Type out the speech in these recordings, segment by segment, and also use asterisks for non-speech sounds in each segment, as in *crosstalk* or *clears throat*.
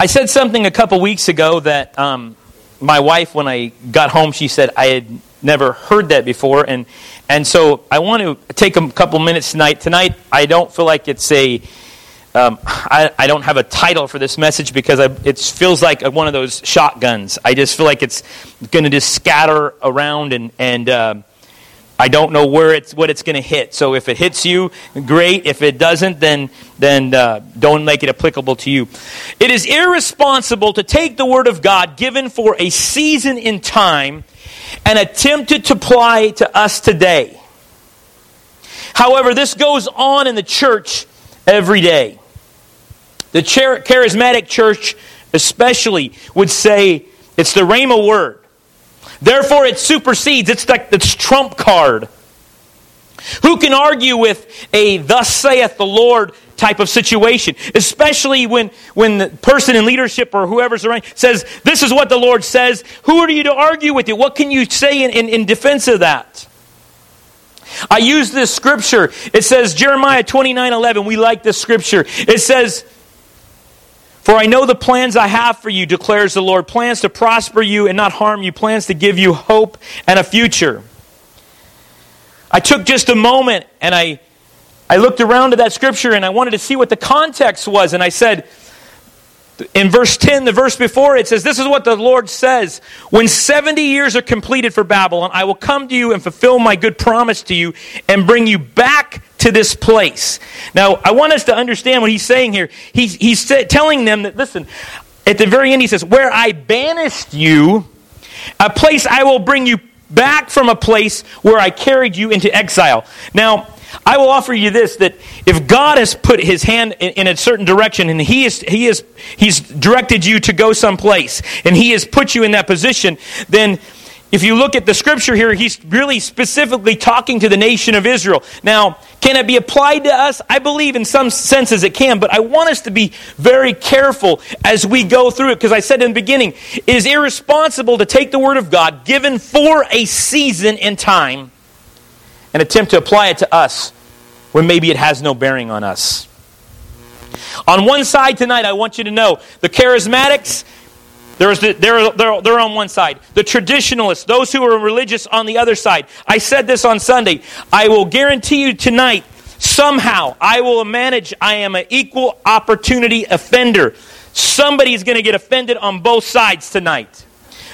I said something a couple weeks ago that um, my wife, when I got home, she said I had never heard that before, and and so I want to take a couple minutes tonight. Tonight, I don't feel like it's a um, I, I, don't have a title for this message because I, it feels like one of those shotguns. I just feel like it's going to just scatter around and, and uh, I don't know where it's what it's going to hit. So if it hits you, great. If it doesn't, then then uh, don't make it applicable to you. It is irresponsible to take the word of God given for a season in time and attempt it to apply to us today. However, this goes on in the church every day. The charismatic church, especially, would say it's the Rhema word. Therefore, it supersedes. It's like its trump card. Who can argue with a thus saith the Lord type of situation? Especially when, when the person in leadership or whoever's around says, This is what the Lord says. Who are you to argue with you? What can you say in, in, in defense of that? I use this scripture. It says, Jeremiah 29 11. We like this scripture. It says, for I know the plans I have for you, declares the Lord plans to prosper you and not harm you, plans to give you hope and a future. I took just a moment and I, I looked around at that scripture and I wanted to see what the context was. And I said, in verse 10, the verse before it says, This is what the Lord says When 70 years are completed for Babylon, I will come to you and fulfill my good promise to you and bring you back to this place. Now, I want us to understand what he's saying here. He's, he's telling them that, listen, at the very end, he says, Where I banished you, a place I will bring you back from a place where I carried you into exile. Now, I will offer you this that if God has put his hand in, in, a certain direction and he is, he is, he's directed you to go someplace and he has put you in that position, then if you look at the scripture here, he's really specifically talking to the nation of Israel. Now, can it be applied to us? I believe in some senses it can, but I want us to be very careful as we go through it because I said in the beginning, it is irresponsible to take the word of God given for a season in time and attempt to apply it to us when maybe it has no bearing on us. On one side tonight, I want you to know the charismatics, they're, they're, they're, they're on one side. The traditionalists, those who are religious on the other side. I said this on Sunday. I will guarantee you tonight, somehow, I will manage, I am an equal opportunity offender. Somebody's going to get offended on both sides tonight.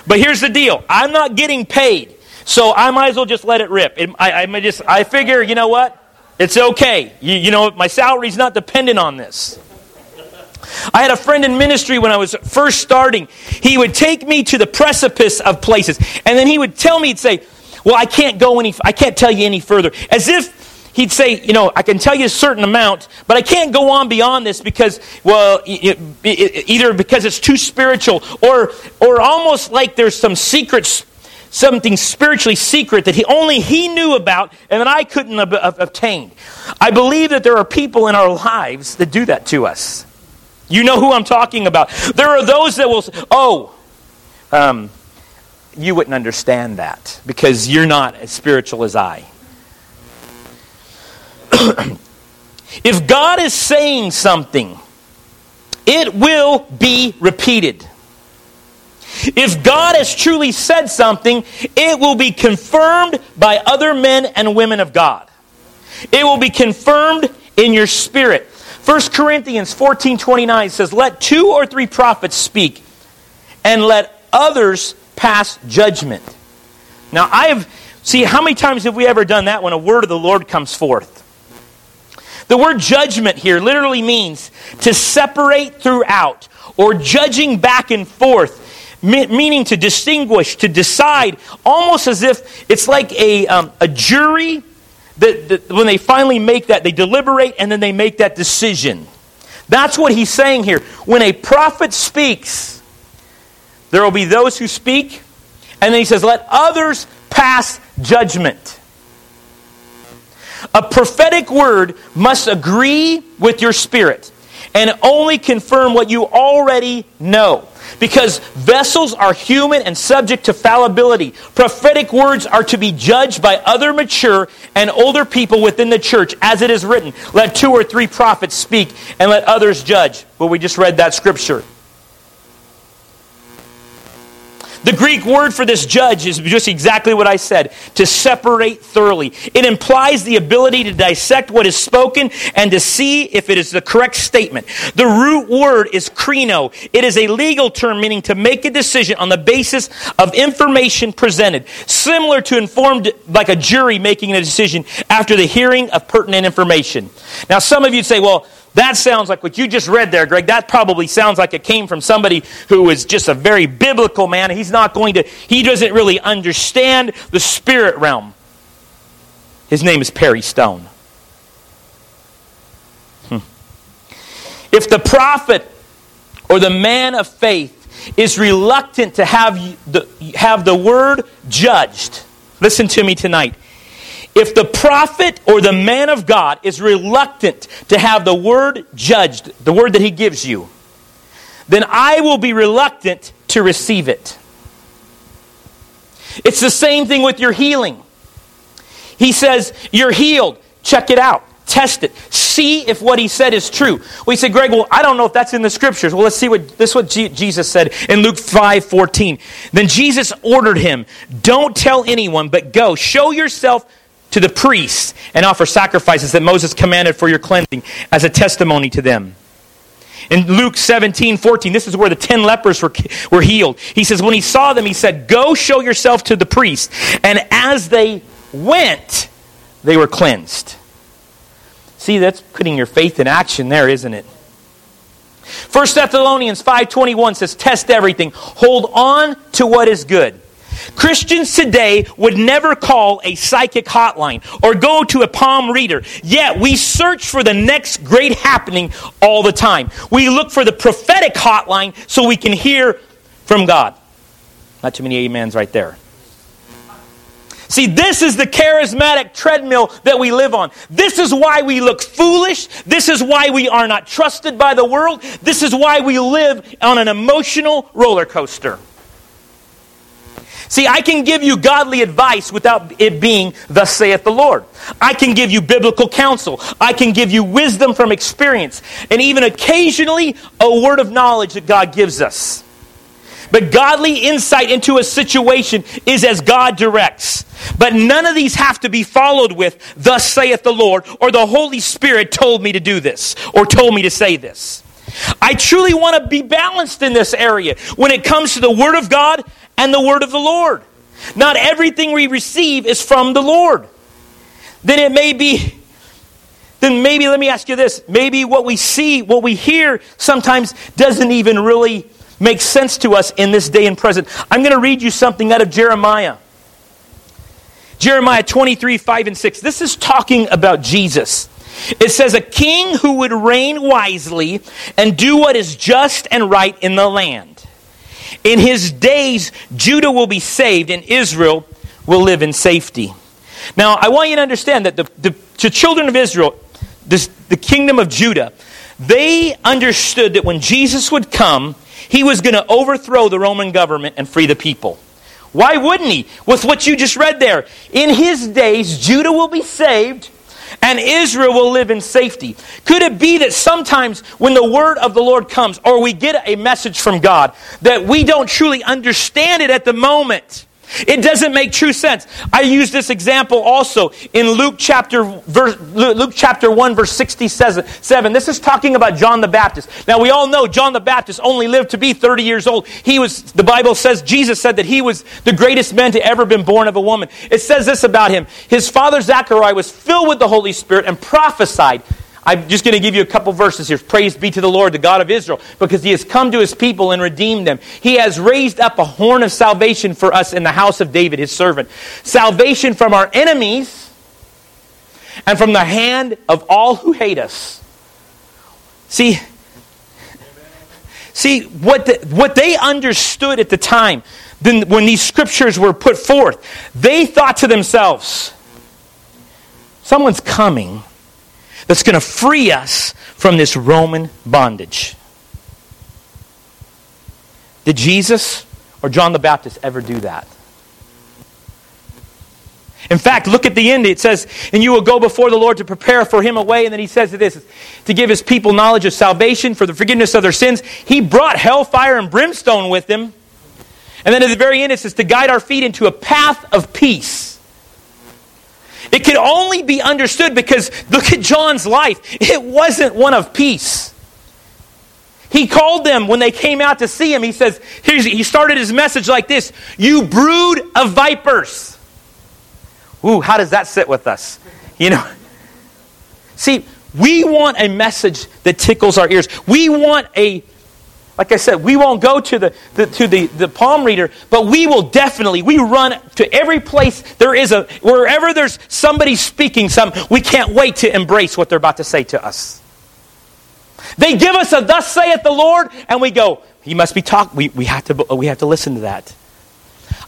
But here's the deal I'm not getting paid. So I might as well just let it rip. It, I, I, just, I figure, you know what? It's okay. You, you know, my salary's not dependent on this. I had a friend in ministry when I was first starting. He would take me to the precipice of places, and then he would tell me, he'd say, Well, I can't go any, I can't tell you any further. As if he'd say, You know, I can tell you a certain amount, but I can't go on beyond this because, well, it, it, either because it's too spiritual or, or almost like there's some secret something spiritually secret that he, only he knew about and that I couldn't ob- ob- obtain. I believe that there are people in our lives that do that to us. You know who I'm talking about. There are those that will say, oh, um, you wouldn't understand that because you're not as spiritual as I. *clears throat* if God is saying something, it will be repeated. If God has truly said something, it will be confirmed by other men and women of God. It will be confirmed in your spirit. 1 Corinthians 14 29 says, Let two or three prophets speak, and let others pass judgment. Now, I have, see, how many times have we ever done that when a word of the Lord comes forth? The word judgment here literally means to separate throughout or judging back and forth meaning to distinguish, to decide, almost as if it's like a, um, a jury that, that when they finally make that, they deliberate and then they make that decision. That's what he's saying here. When a prophet speaks, there will be those who speak, and then he says, let others pass judgment. A prophetic word must agree with your spirit and only confirm what you already know. Because vessels are human and subject to fallibility. Prophetic words are to be judged by other mature and older people within the church, as it is written. Let two or three prophets speak, and let others judge. Well, we just read that scripture. The Greek word for this judge is just exactly what I said to separate thoroughly. It implies the ability to dissect what is spoken and to see if it is the correct statement. The root word is krino. It is a legal term meaning to make a decision on the basis of information presented, similar to informed, like a jury making a decision after the hearing of pertinent information. Now, some of you say, well, that sounds like what you just read there, Greg. That probably sounds like it came from somebody who is just a very biblical man. He's not going to, he doesn't really understand the spirit realm. His name is Perry Stone. Hmm. If the prophet or the man of faith is reluctant to have the, have the word judged, listen to me tonight. If the prophet or the man of God is reluctant to have the word judged, the word that he gives you, then I will be reluctant to receive it. It's the same thing with your healing. He says, You're healed. Check it out. Test it. See if what he said is true. We say, Greg, well, I don't know if that's in the scriptures. Well, let's see what this is what G- Jesus said in Luke 5 14. Then Jesus ordered him, Don't tell anyone, but go, show yourself to the priests and offer sacrifices that Moses commanded for your cleansing as a testimony to them. In Luke 17, 14, this is where the 10 lepers were, were healed. He says, When he saw them, he said, Go show yourself to the priest. And as they went, they were cleansed. See, that's putting your faith in action there, isn't it? 1 Thessalonians 5.21 says, Test everything. Hold on to what is good. Christians today would never call a psychic hotline or go to a palm reader. Yet we search for the next great happening all the time. We look for the prophetic hotline so we can hear from God. Not too many amens right there. See, this is the charismatic treadmill that we live on. This is why we look foolish. This is why we are not trusted by the world. This is why we live on an emotional roller coaster. See, I can give you godly advice without it being, thus saith the Lord. I can give you biblical counsel. I can give you wisdom from experience. And even occasionally, a word of knowledge that God gives us. But godly insight into a situation is as God directs. But none of these have to be followed with, thus saith the Lord, or the Holy Spirit told me to do this, or told me to say this. I truly want to be balanced in this area when it comes to the Word of God and the word of the Lord. Not everything we receive is from the Lord. Then it may be, then maybe let me ask you this. Maybe what we see, what we hear sometimes doesn't even really make sense to us in this day and present. I'm going to read you something out of Jeremiah. Jeremiah 23, 5 and 6. This is talking about Jesus. It says, A king who would reign wisely and do what is just and right in the land. In his days, Judah will be saved and Israel will live in safety. Now, I want you to understand that the, the, the children of Israel, this, the kingdom of Judah, they understood that when Jesus would come, he was going to overthrow the Roman government and free the people. Why wouldn't he? With what you just read there. In his days, Judah will be saved and Israel will live in safety. Could it be that sometimes when the word of the Lord comes, or we get a message from God, that we don't truly understand it at the moment? It doesn't make true sense. I use this example also in Luke chapter, verse, Luke chapter 1, verse 67. This is talking about John the Baptist. Now, we all know John the Baptist only lived to be 30 years old. He was, the Bible says, Jesus said that he was the greatest man to ever been born of a woman. It says this about him. His father Zachariah was filled with the Holy Spirit and prophesied I'm just going to give you a couple verses here. Praise be to the Lord, the God of Israel, because he has come to his people and redeemed them. He has raised up a horn of salvation for us in the house of David, his servant. Salvation from our enemies and from the hand of all who hate us. See, see what, the, what they understood at the time then when these scriptures were put forth, they thought to themselves, someone's coming that's going to free us from this Roman bondage. Did Jesus or John the Baptist ever do that? In fact, look at the end. It says, And you will go before the Lord to prepare for him a way. And then he says this to give his people knowledge of salvation for the forgiveness of their sins. He brought hellfire and brimstone with him. And then at the very end, it says to guide our feet into a path of peace. It could only be understood because look at John's life. It wasn't one of peace. He called them when they came out to see him. He says, he started his message like this You brood of vipers. Ooh, how does that sit with us? You know, *laughs* see, we want a message that tickles our ears. We want a, like I said, we won't go to the, the, to the, the palm reader, but we will definitely, we run to every place there is a, wherever there's somebody speaking something, we can't wait to embrace what they're about to say to us. They give us a thus saith the Lord, and we go, he must be talking. We, we, have to, we have to listen to that.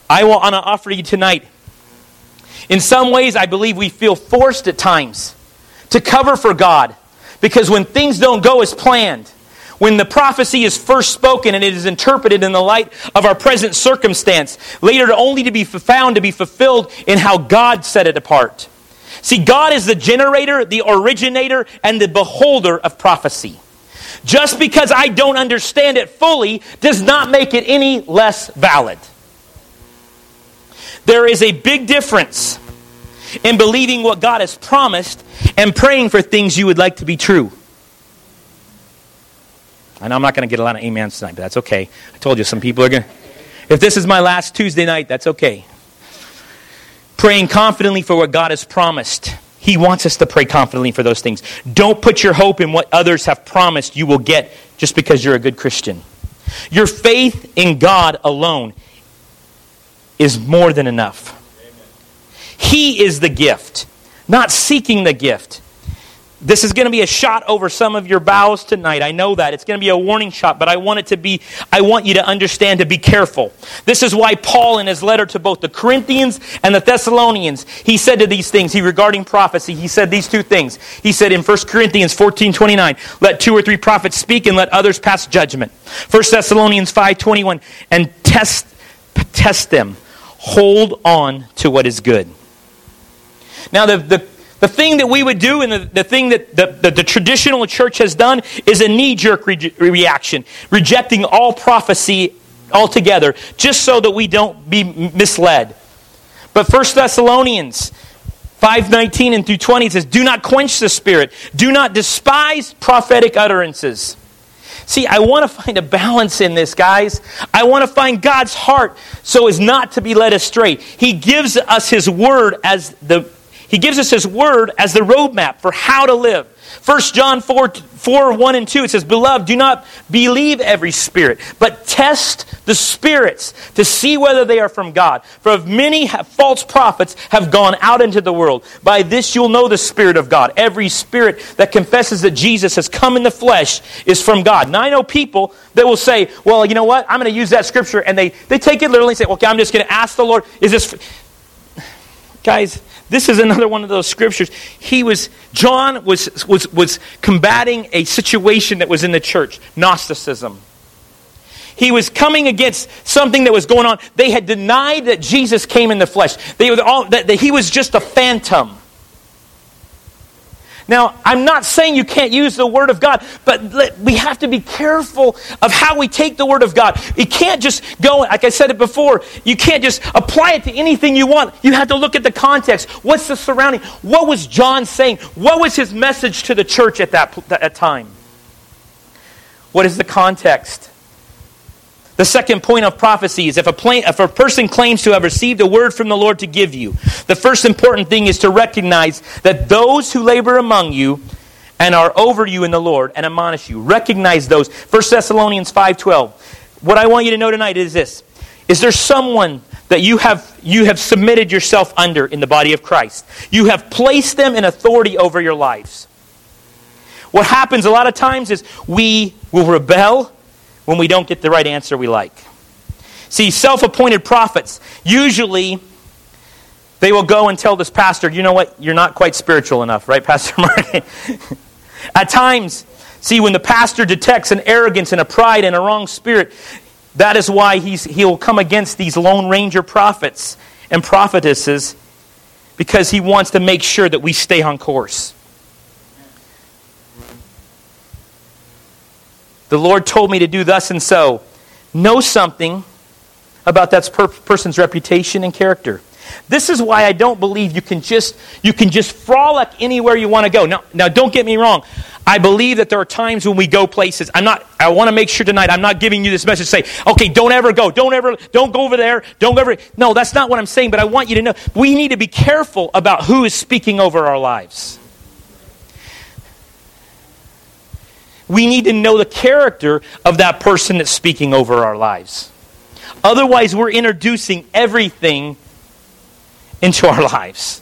I want to offer you tonight. In some ways, I believe we feel forced at times to cover for God because when things don't go as planned, when the prophecy is first spoken and it is interpreted in the light of our present circumstance, later only to be found to be fulfilled in how God set it apart. See, God is the generator, the originator, and the beholder of prophecy. Just because I don't understand it fully does not make it any less valid. There is a big difference in believing what God has promised and praying for things you would like to be true. I know I'm not going to get a lot of amens tonight, but that's okay. I told you some people are going to. If this is my last Tuesday night, that's okay. Praying confidently for what God has promised. He wants us to pray confidently for those things. Don't put your hope in what others have promised you will get just because you're a good Christian. Your faith in God alone is more than enough. He is the gift, not seeking the gift. This is going to be a shot over some of your bows tonight. I know that. It's going to be a warning shot, but I want it to be, I want you to understand to be careful. This is why Paul, in his letter to both the Corinthians and the Thessalonians, he said to these things, he regarding prophecy, he said these two things. He said in 1 Corinthians 14 29, let two or three prophets speak and let others pass judgment. 1 Thessalonians 5 21, and test, test them. Hold on to what is good. Now, the, the the thing that we would do and the, the thing that the, the, the traditional church has done is a knee jerk re- reaction, rejecting all prophecy altogether, just so that we don't be misled. But 1 Thessalonians 5:19 and through 20 says, "Do not quench the spirit. Do not despise prophetic utterances." See, I want to find a balance in this, guys. I want to find God's heart so as not to be led astray. He gives us his word as the he gives us His Word as the roadmap for how to live. 1 John 4, 4 1 and 2, it says, Beloved, do not believe every spirit, but test the spirits to see whether they are from God. For of many false prophets have gone out into the world. By this you'll know the Spirit of God. Every spirit that confesses that Jesus has come in the flesh is from God. Now I know people that will say, Well, you know what? I'm going to use that scripture, and they, they take it literally and say, Okay, I'm just going to ask the Lord, is this. Guys, this is another one of those scriptures. He was, John was, was, was combating a situation that was in the church Gnosticism. He was coming against something that was going on. They had denied that Jesus came in the flesh. They were all, that, that he was just a phantom. Now, I'm not saying you can't use the Word of God, but we have to be careful of how we take the Word of God. You can't just go, like I said it before, you can't just apply it to anything you want. You have to look at the context. What's the surrounding? What was John saying? What was his message to the church at that, that time? What is the context? The second point of prophecy is if a, if a person claims to have received a word from the Lord to give you, the first important thing is to recognize that those who labor among you and are over you in the Lord and admonish you, recognize those. 1 Thessalonians 5.12. What I want you to know tonight is this. Is there someone that you have, you have submitted yourself under in the body of Christ? You have placed them in authority over your lives. What happens a lot of times is we will rebel when we don't get the right answer we like. See, self appointed prophets, usually they will go and tell this pastor, you know what, you're not quite spiritual enough, right, *laughs* Pastor Mark? At times, see, when the pastor detects an arrogance and a pride and a wrong spirit, that is why he's, he'll come against these Lone Ranger prophets and prophetesses because he wants to make sure that we stay on course. The Lord told me to do thus and so. Know something about that per- person's reputation and character. This is why I don't believe you can just you can just frolic anywhere you want to go. Now, now don't get me wrong. I believe that there are times when we go places. I'm not I want to make sure tonight I'm not giving you this message say, "Okay, don't ever go. Don't ever don't go over there. Don't go over." No, that's not what I'm saying, but I want you to know we need to be careful about who is speaking over our lives. We need to know the character of that person that's speaking over our lives. Otherwise, we're introducing everything into our lives.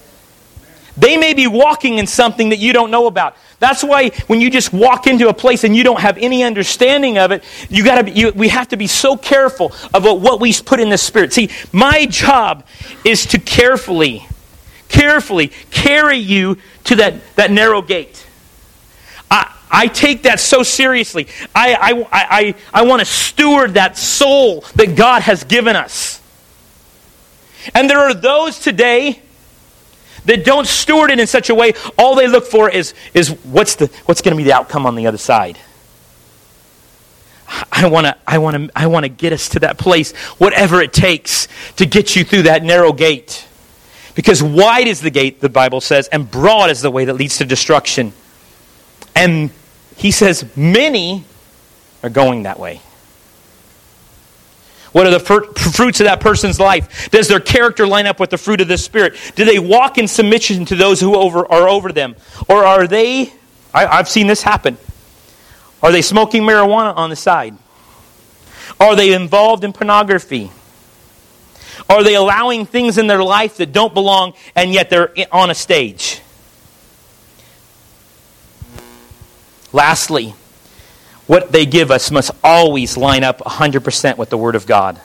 They may be walking in something that you don't know about. That's why when you just walk into a place and you don't have any understanding of it, you got to you, we have to be so careful about what we put in the spirit. See, my job is to carefully carefully carry you to that, that narrow gate. I, take that so seriously. I, I, I, I want to steward that soul that God has given us. And there are those today that don't steward it in such a way, all they look for is, is what's, the, what's going to be the outcome on the other side. I want to I want to I want to get us to that place whatever it takes to get you through that narrow gate. Because wide is the gate the Bible says and broad is the way that leads to destruction. And he says many are going that way. What are the fruits of that person's life? Does their character line up with the fruit of the Spirit? Do they walk in submission to those who over, are over them? Or are they, I, I've seen this happen, are they smoking marijuana on the side? Are they involved in pornography? Are they allowing things in their life that don't belong and yet they're on a stage? Lastly, what they give us must always line up 100% with the Word of God.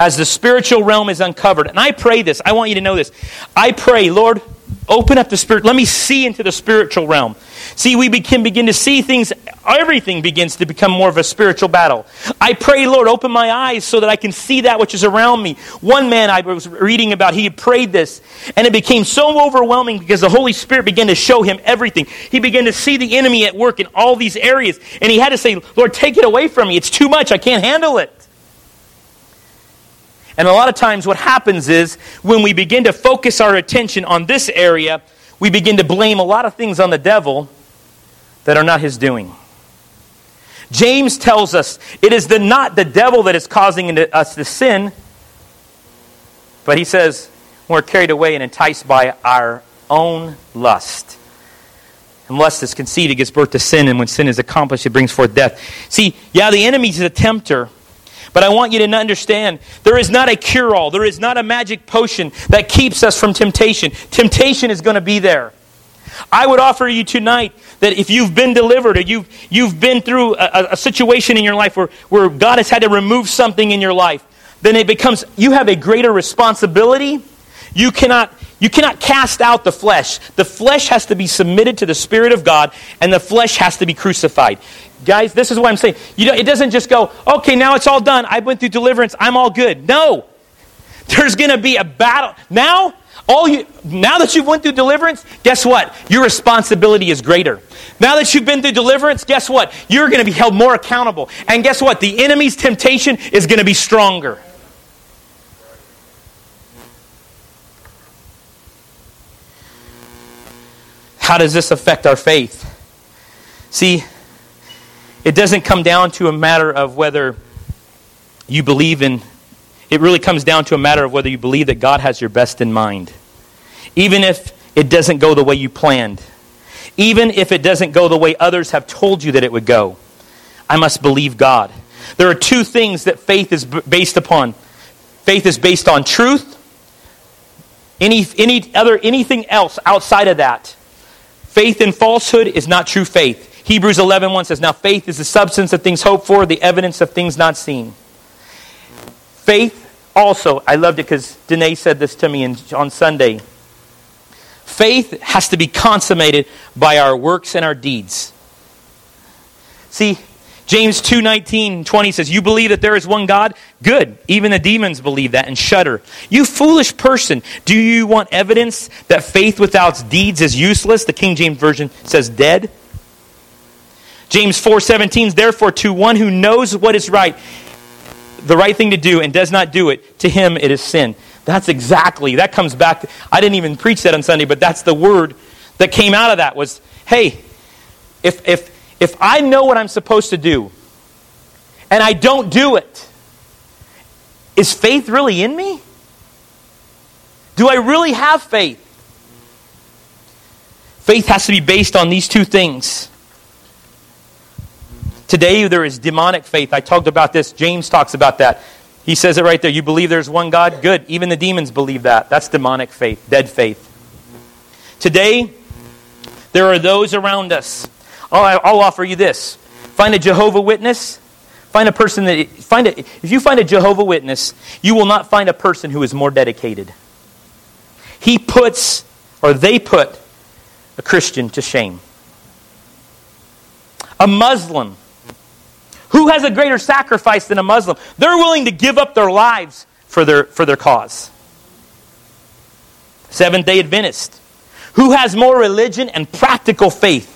As the spiritual realm is uncovered, and I pray this, I want you to know this. I pray, Lord, open up the spirit. Let me see into the spiritual realm. See, we can begin to see things, everything begins to become more of a spiritual battle. I pray, Lord, open my eyes so that I can see that which is around me. One man I was reading about, he prayed this, and it became so overwhelming because the Holy Spirit began to show him everything. He began to see the enemy at work in all these areas, and he had to say, Lord, take it away from me. It's too much. I can't handle it. And a lot of times, what happens is when we begin to focus our attention on this area, we begin to blame a lot of things on the devil that are not his doing. James tells us it is the, not the devil that is causing us to sin, but he says we're carried away and enticed by our own lust. And lust is conceived, it gives birth to sin, and when sin is accomplished, it brings forth death. See, yeah, the enemy is a tempter, but I want you to understand there is not a cure all, there is not a magic potion that keeps us from temptation. Temptation is going to be there. I would offer you tonight that if you've been delivered or you've, you've been through a, a situation in your life where, where God has had to remove something in your life, then it becomes, you have a greater responsibility. You cannot, you cannot cast out the flesh. The flesh has to be submitted to the Spirit of God, and the flesh has to be crucified. Guys, this is what I'm saying. You know, it doesn't just go, okay, now it's all done. I went through deliverance. I'm all good. No. There's going to be a battle. Now, all you, now that you've went through deliverance, guess what? Your responsibility is greater. Now that you've been through deliverance, guess what? You're going to be held more accountable. And guess what? The enemy's temptation is going to be stronger. How does this affect our faith? See, it doesn't come down to a matter of whether you believe in it really comes down to a matter of whether you believe that God has your best in mind. Even if it doesn't go the way you planned, even if it doesn't go the way others have told you that it would go, I must believe God. There are two things that faith is based upon faith is based on truth. Any, any other, anything else outside of that, faith in falsehood is not true faith. Hebrews 11.1 1 says, Now faith is the substance of things hoped for, the evidence of things not seen. Faith also, I loved it because Danae said this to me in, on Sunday. Faith has to be consummated by our works and our deeds. See, James 2 19 20 says, You believe that there is one God? Good. Even the demons believe that and shudder. You foolish person, do you want evidence that faith without deeds is useless? The King James Version says dead. James 4 17, therefore, to one who knows what is right the right thing to do and does not do it, to him it is sin. That's exactly, that comes back. I didn't even preach that on Sunday, but that's the word that came out of that was, hey, if, if, if I know what I'm supposed to do and I don't do it, is faith really in me? Do I really have faith? Faith has to be based on these two things. Today, there is demonic faith. I talked about this. James talks about that. He says it right there. You believe there's one God? Good. Even the demons believe that. That's demonic faith, dead faith. Today, there are those around us. Oh, I'll, I'll offer you this. Find a Jehovah Witness. Find a person that find a, if you find a Jehovah Witness, you will not find a person who is more dedicated. He puts or they put a Christian to shame. A Muslim who has a greater sacrifice than a Muslim? They're willing to give up their lives for their, for their cause. Seventh day Adventist. Who has more religion and practical faith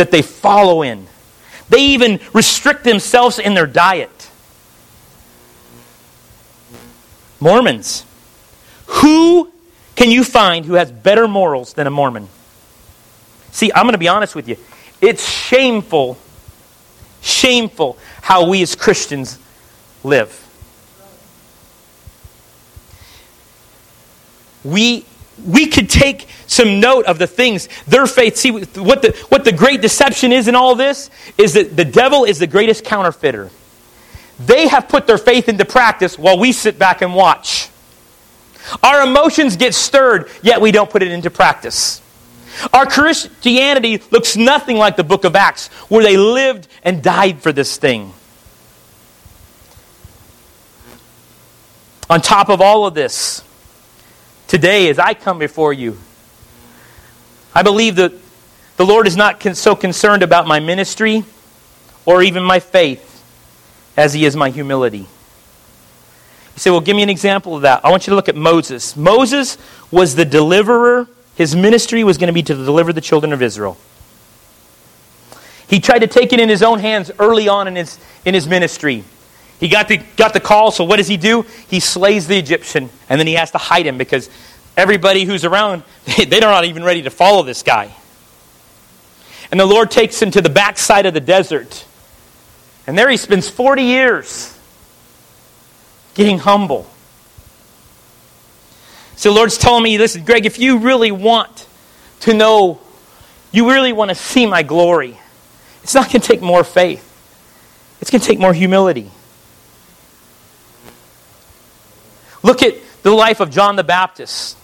that they follow in? They even restrict themselves in their diet. Mormons. Who can you find who has better morals than a Mormon? See, I'm going to be honest with you. It's shameful shameful how we as Christians live. We, we could take some note of the things, their faith. See, what the, what the great deception is in all this is that the devil is the greatest counterfeiter. They have put their faith into practice while we sit back and watch. Our emotions get stirred, yet we don't put it into practice. Our Christianity looks nothing like the book of Acts, where they lived and died for this thing. On top of all of this, today, as I come before you, I believe that the Lord is not so concerned about my ministry or even my faith as He is my humility. You say, well, give me an example of that. I want you to look at Moses. Moses was the deliverer his ministry was going to be to deliver the children of Israel. He tried to take it in his own hands early on in his, in his ministry. He got the, got the call, so what does he do? He slays the Egyptian, and then he has to hide him because everybody who's around, *laughs* they're not even ready to follow this guy. And the Lord takes him to the backside of the desert. And there he spends 40 years getting humble. So the Lord's telling me, listen, Greg, if you really want to know, you really want to see my glory, it's not going to take more faith. It's going to take more humility. Look at the life of John the Baptist.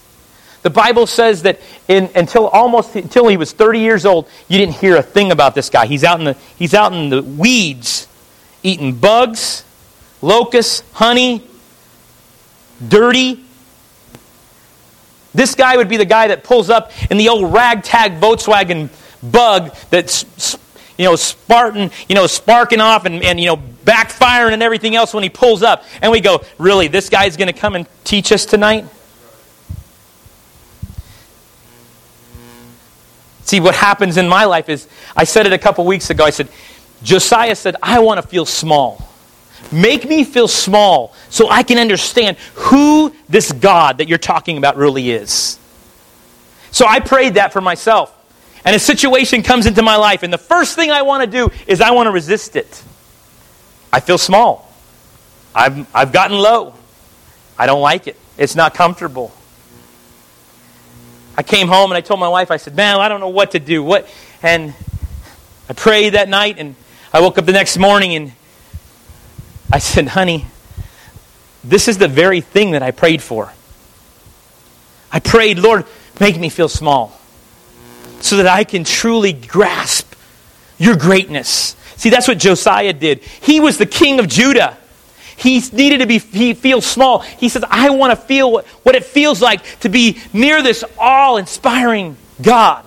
The Bible says that in, until almost until he was 30 years old, you didn't hear a thing about this guy. He's out in the, he's out in the weeds eating bugs, locusts, honey, dirty, this guy would be the guy that pulls up in the old ragtag Volkswagen bug that's you know Spartan, you know, sparking off and, and you know backfiring and everything else when he pulls up. And we go, really, this guy's going to come and teach us tonight? See, what happens in my life is, I said it a couple weeks ago. I said, Josiah said, I want to feel small. Make me feel small so I can understand who this God that you're talking about really is. So I prayed that for myself. And a situation comes into my life, and the first thing I want to do is I want to resist it. I feel small. I've, I've gotten low. I don't like it. It's not comfortable. I came home and I told my wife, I said, Man, I don't know what to do. What? And I prayed that night, and I woke up the next morning, and I said, honey, this is the very thing that I prayed for. I prayed, Lord, make me feel small so that I can truly grasp your greatness. See, that's what Josiah did. He was the king of Judah. He needed to be he feels small. He says, I want to feel what, what it feels like to be near this awe-inspiring God.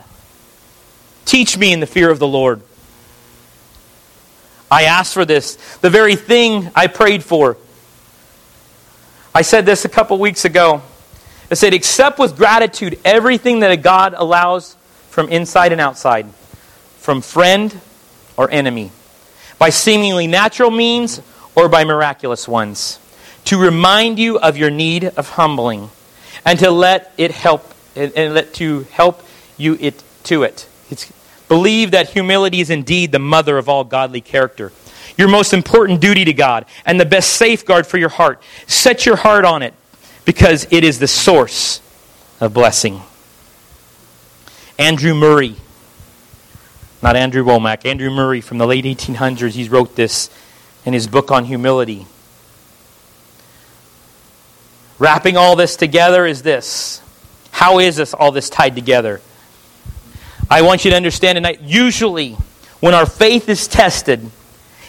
Teach me in the fear of the Lord. I asked for this, the very thing I prayed for. I said this a couple weeks ago. I said, accept with gratitude everything that a God allows from inside and outside, from friend or enemy, by seemingly natural means or by miraculous ones, to remind you of your need of humbling, and to let it help and, let to help you it to it. It's, believe that humility is indeed the mother of all godly character. Your most important duty to God and the best safeguard for your heart. Set your heart on it because it is the source of blessing. Andrew Murray, not Andrew Wommack, Andrew Murray from the late 1800s, he wrote this in his book on humility. Wrapping all this together is this. How is this all this tied together? I want you to understand tonight, usually when our faith is tested,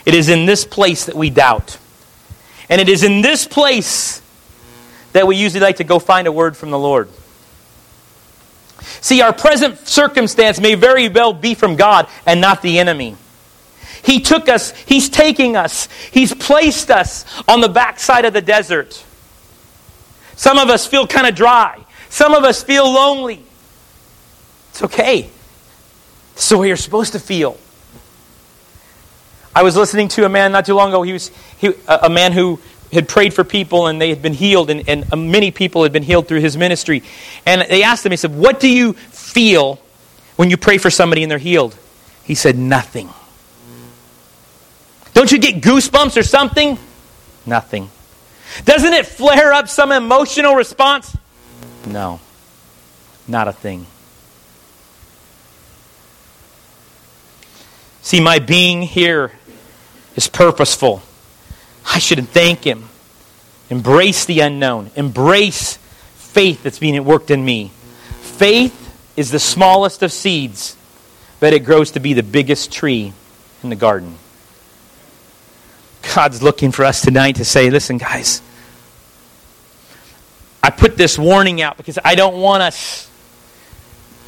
it is in this place that we doubt. And it is in this place that we usually like to go find a word from the Lord. See, our present circumstance may very well be from God and not the enemy. He took us, He's taking us, He's placed us on the backside of the desert. Some of us feel kind of dry, some of us feel lonely. It's okay. It's the way you're supposed to feel. I was listening to a man not too long ago. He was he, a man who had prayed for people and they had been healed, and, and uh, many people had been healed through his ministry. And they asked him, he said, What do you feel when you pray for somebody and they're healed? He said, Nothing. Don't you get goosebumps or something? Nothing. Doesn't it flare up some emotional response? No, not a thing. See, my being here is purposeful. I should thank Him. Embrace the unknown. Embrace faith that's being worked in me. Faith is the smallest of seeds, but it grows to be the biggest tree in the garden. God's looking for us tonight to say, listen, guys, I put this warning out because I don't want us.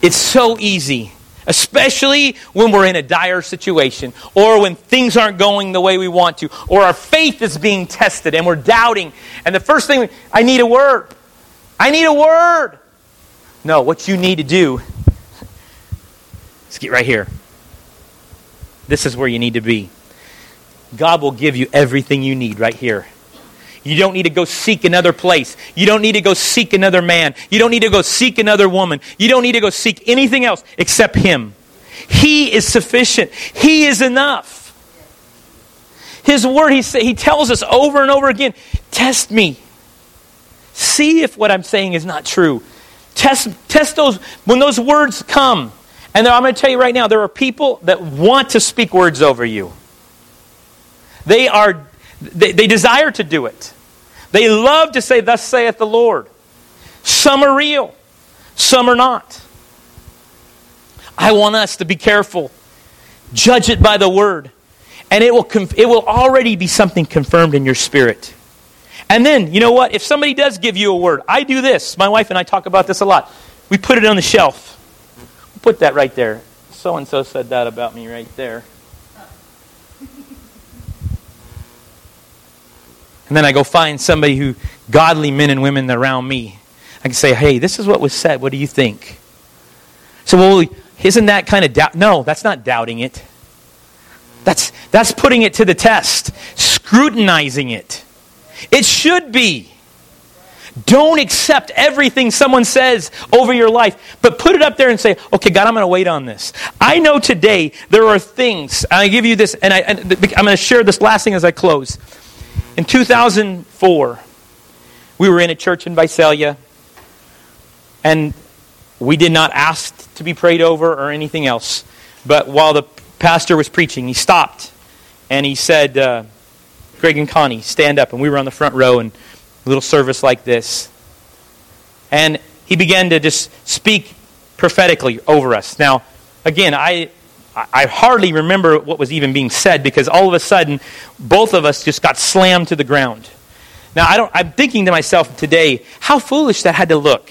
It's so easy especially when we're in a dire situation or when things aren't going the way we want to or our faith is being tested and we're doubting. And the first thing, I need a word. I need a word. No, what you need to do is get right here. This is where you need to be. God will give you everything you need right here. You don't need to go seek another place. You don't need to go seek another man. You don't need to go seek another woman. You don't need to go seek anything else except Him. He is sufficient. He is enough. His word, he, say, he tells us over and over again test me. See if what I'm saying is not true. Test, test those, when those words come. And I'm going to tell you right now, there are people that want to speak words over you. They are they, they desire to do it. They love to say, Thus saith the Lord. Some are real, some are not. I want us to be careful. Judge it by the word. And it will, conf- it will already be something confirmed in your spirit. And then, you know what? If somebody does give you a word, I do this. My wife and I talk about this a lot. We put it on the shelf. Put that right there. So and so said that about me right there. And then I go find somebody who, godly men and women around me. I can say, hey, this is what was said. What do you think? So, well, isn't that kind of doubt? No, that's not doubting it. That's, that's putting it to the test, scrutinizing it. It should be. Don't accept everything someone says over your life, but put it up there and say, okay, God, I'm going to wait on this. I know today there are things, I give you this, and I, I'm going to share this last thing as I close. In 2004, we were in a church in Visalia, and we did not ask to be prayed over or anything else. But while the pastor was preaching, he stopped and he said, uh, Greg and Connie, stand up. And we were on the front row in a little service like this. And he began to just speak prophetically over us. Now, again, I, I hardly remember what was even being said because all of a sudden, both of us just got slammed to the ground. Now, I don't, I'm thinking to myself today, how foolish that had to look.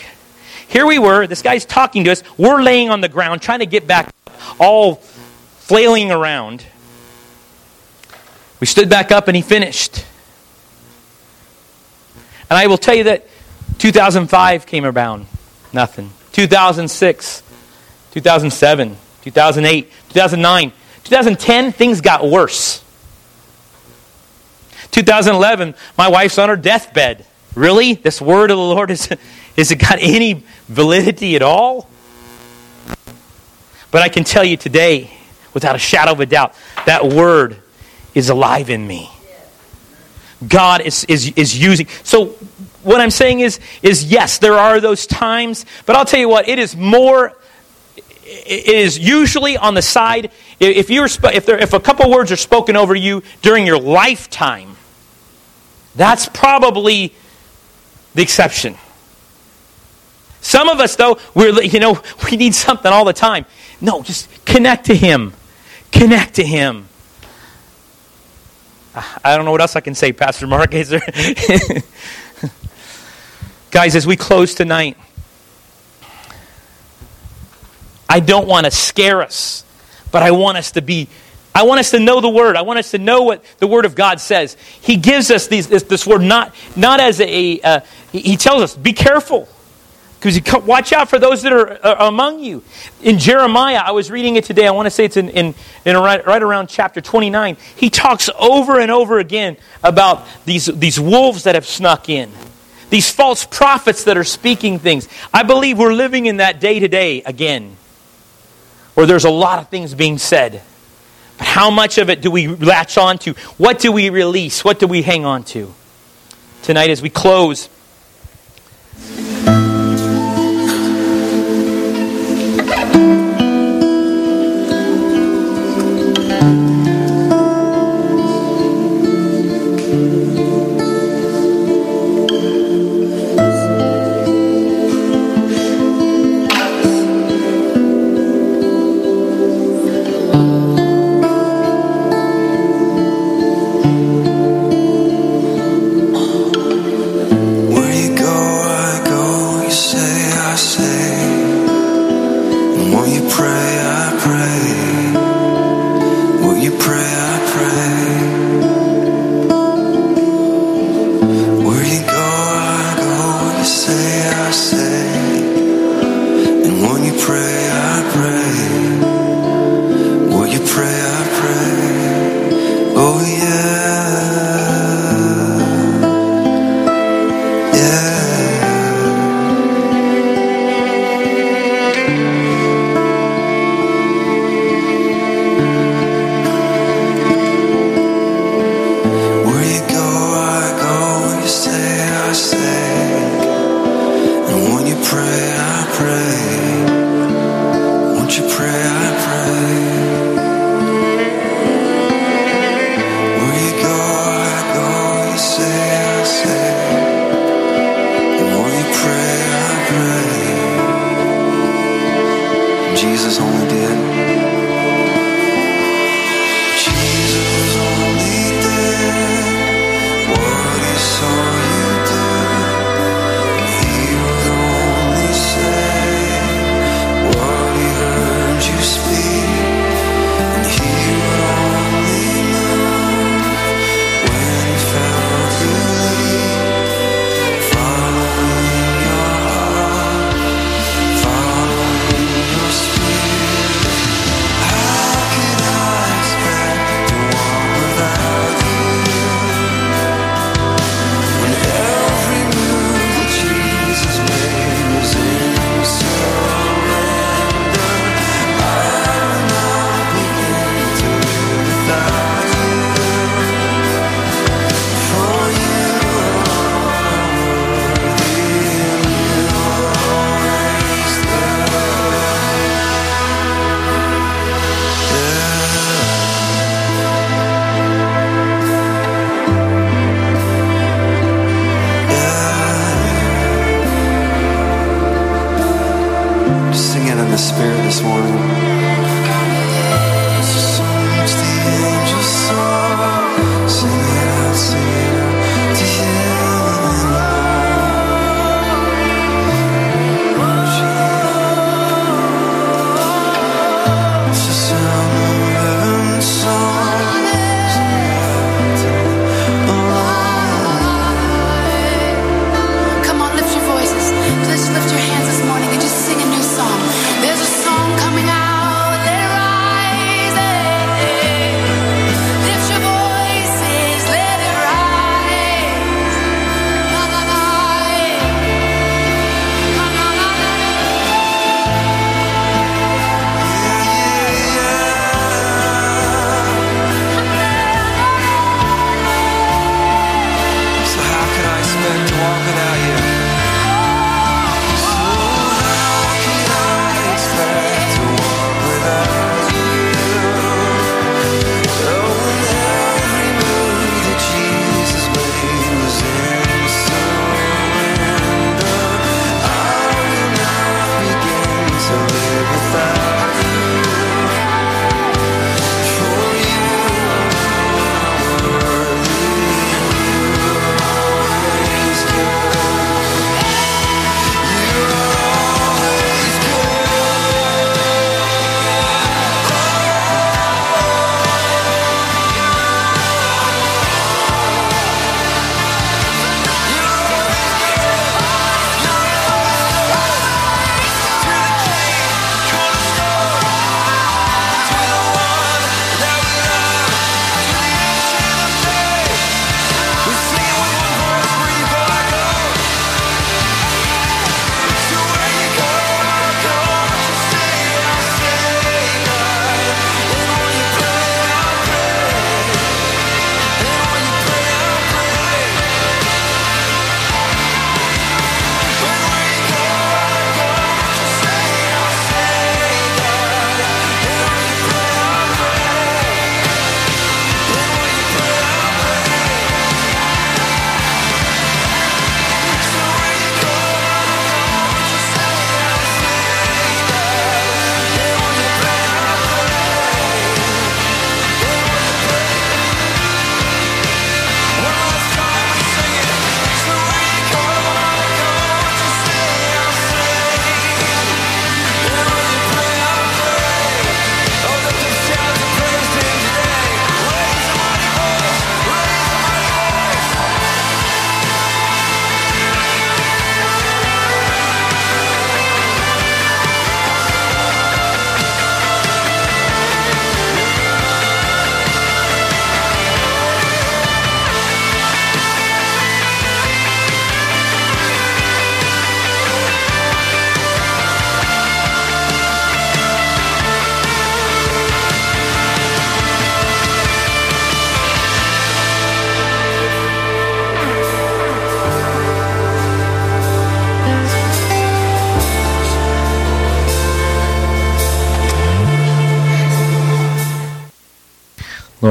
Here we were, this guy's talking to us, we're laying on the ground trying to get back up, all flailing around. We stood back up and he finished. And I will tell you that 2005 came around, nothing. 2006, 2007, 2008, 2009, 2010, things got worse. 2011, my wife's on her deathbed. Really? This word of the Lord is, *laughs* is it got any validity at all? But I can tell you today, without a shadow of a doubt, that word is alive in me. God is, is, is using. So what I'm saying is, is yes, there are those times, but I'll tell you what, it is more, it is usually on the side, if, you're, if, there, if a couple words are spoken over you during your lifetime, that's probably the exception. Some of us, though, we're, you know, *laughs* we need something all the time. No, just connect to Him. Connect to Him. Ah, I don't know what else I can say, Pastor Mark. *laughs* Is there? *laughs* Guys, as we close tonight, I don't want to scare us, but I want us to be I want us to know the word. I want us to know what the word of God says. He gives us these, this, this word not, not as a, uh, he tells us, be careful. Because watch out for those that are, are, among you. In Jeremiah, I was reading it today. I want to say it's in, in, in right, right around chapter 29. He talks over and over again about these, these wolves that have snuck in, these false prophets that are speaking things. I believe we're living in that day to day again, where there's a lot of things being said. But how much of it do we latch on to? What do we release? What do we hang on to? Tonight, as we close,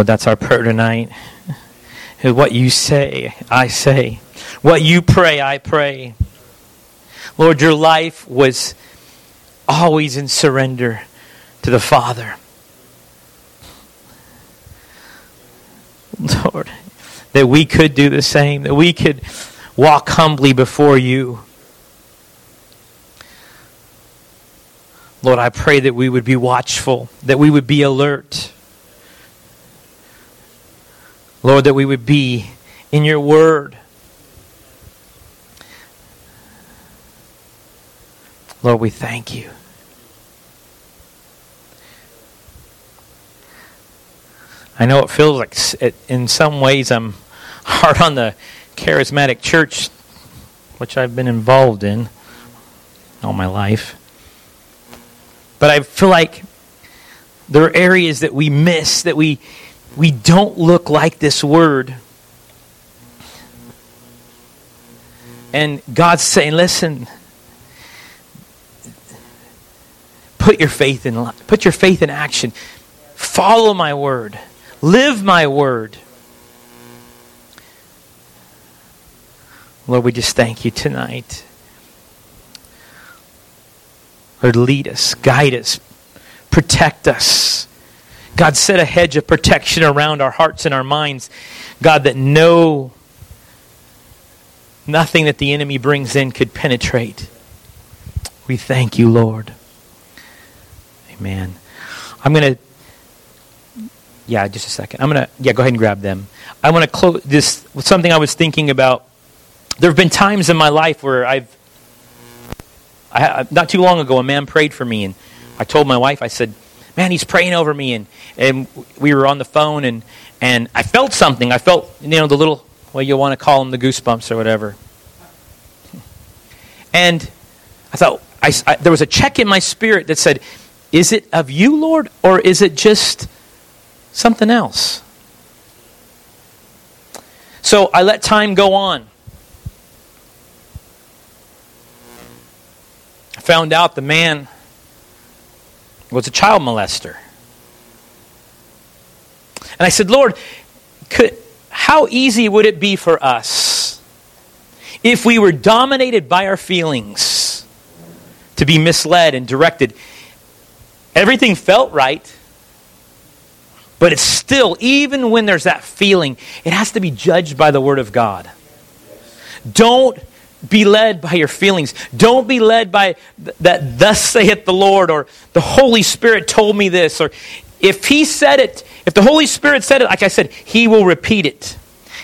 Lord, that's our prayer tonight. What you say, I say. What you pray, I pray. Lord, your life was always in surrender to the Father. *laughs* Lord, that we could do the same, that we could walk humbly before you. Lord, I pray that we would be watchful, that we would be alert. Lord, that we would be in your word. Lord, we thank you. I know it feels like it, in some ways I'm *laughs* hard on the charismatic church, which I've been involved in all my life. But I feel like there are areas that we miss, that we we don't look like this word. And God's saying, listen, put your faith in put your faith in action. Follow my word. Live my word. Lord, we just thank you tonight. Lord, lead us, guide us, protect us. God, set a hedge of protection around our hearts and our minds. God, that no, nothing that the enemy brings in could penetrate. We thank you, Lord. Amen. I'm going to, yeah, just a second. I'm going to, yeah, go ahead and grab them. I want to close this with something I was thinking about. There have been times in my life where I've, I, not too long ago, a man prayed for me, and I told my wife, I said, man, he's praying over me. And, and we were on the phone, and, and I felt something. I felt, you know, the little, well, you'll want to call them the goosebumps or whatever. And I thought, I, I, there was a check in my spirit that said, Is it of you, Lord, or is it just something else? So I let time go on. I found out the man was a child molester. And I said, Lord, could, how easy would it be for us if we were dominated by our feelings to be misled and directed? Everything felt right, but it's still, even when there's that feeling, it has to be judged by the Word of God. Don't be led by your feelings. Don't be led by th- that, thus saith the Lord, or the Holy Spirit told me this, or if He said it, if the Holy Spirit said it, like I said, He will repeat it,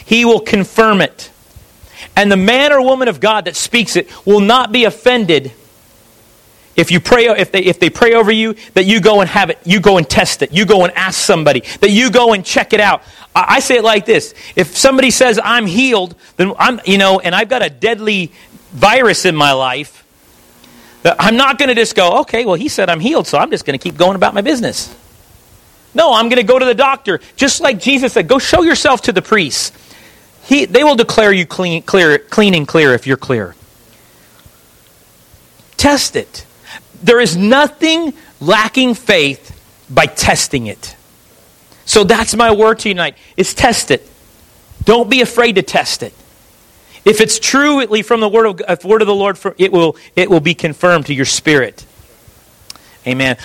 He will confirm it. And the man or woman of God that speaks it will not be offended if you pray if they if they pray over you that you go and have it you go and test it. You go and ask somebody. That you go and check it out. I, I say it like this. If somebody says i'm healed then i'm you know and i've got a deadly virus in my life that i'm not going to just go okay well he said i'm healed so i'm just going to keep going about my business. No i'm going to go to the doctor. Just like jesus said go show yourself to the priests. He, they will declare you clean, clear, clean and clear if you're clear. Test it there is nothing lacking faith by testing it. So that's my word to you tonight is test it. Don't be afraid to test it. If it's truly from the word of, uh, word of the Lord, it will, it will be confirmed to your spirit. Amen.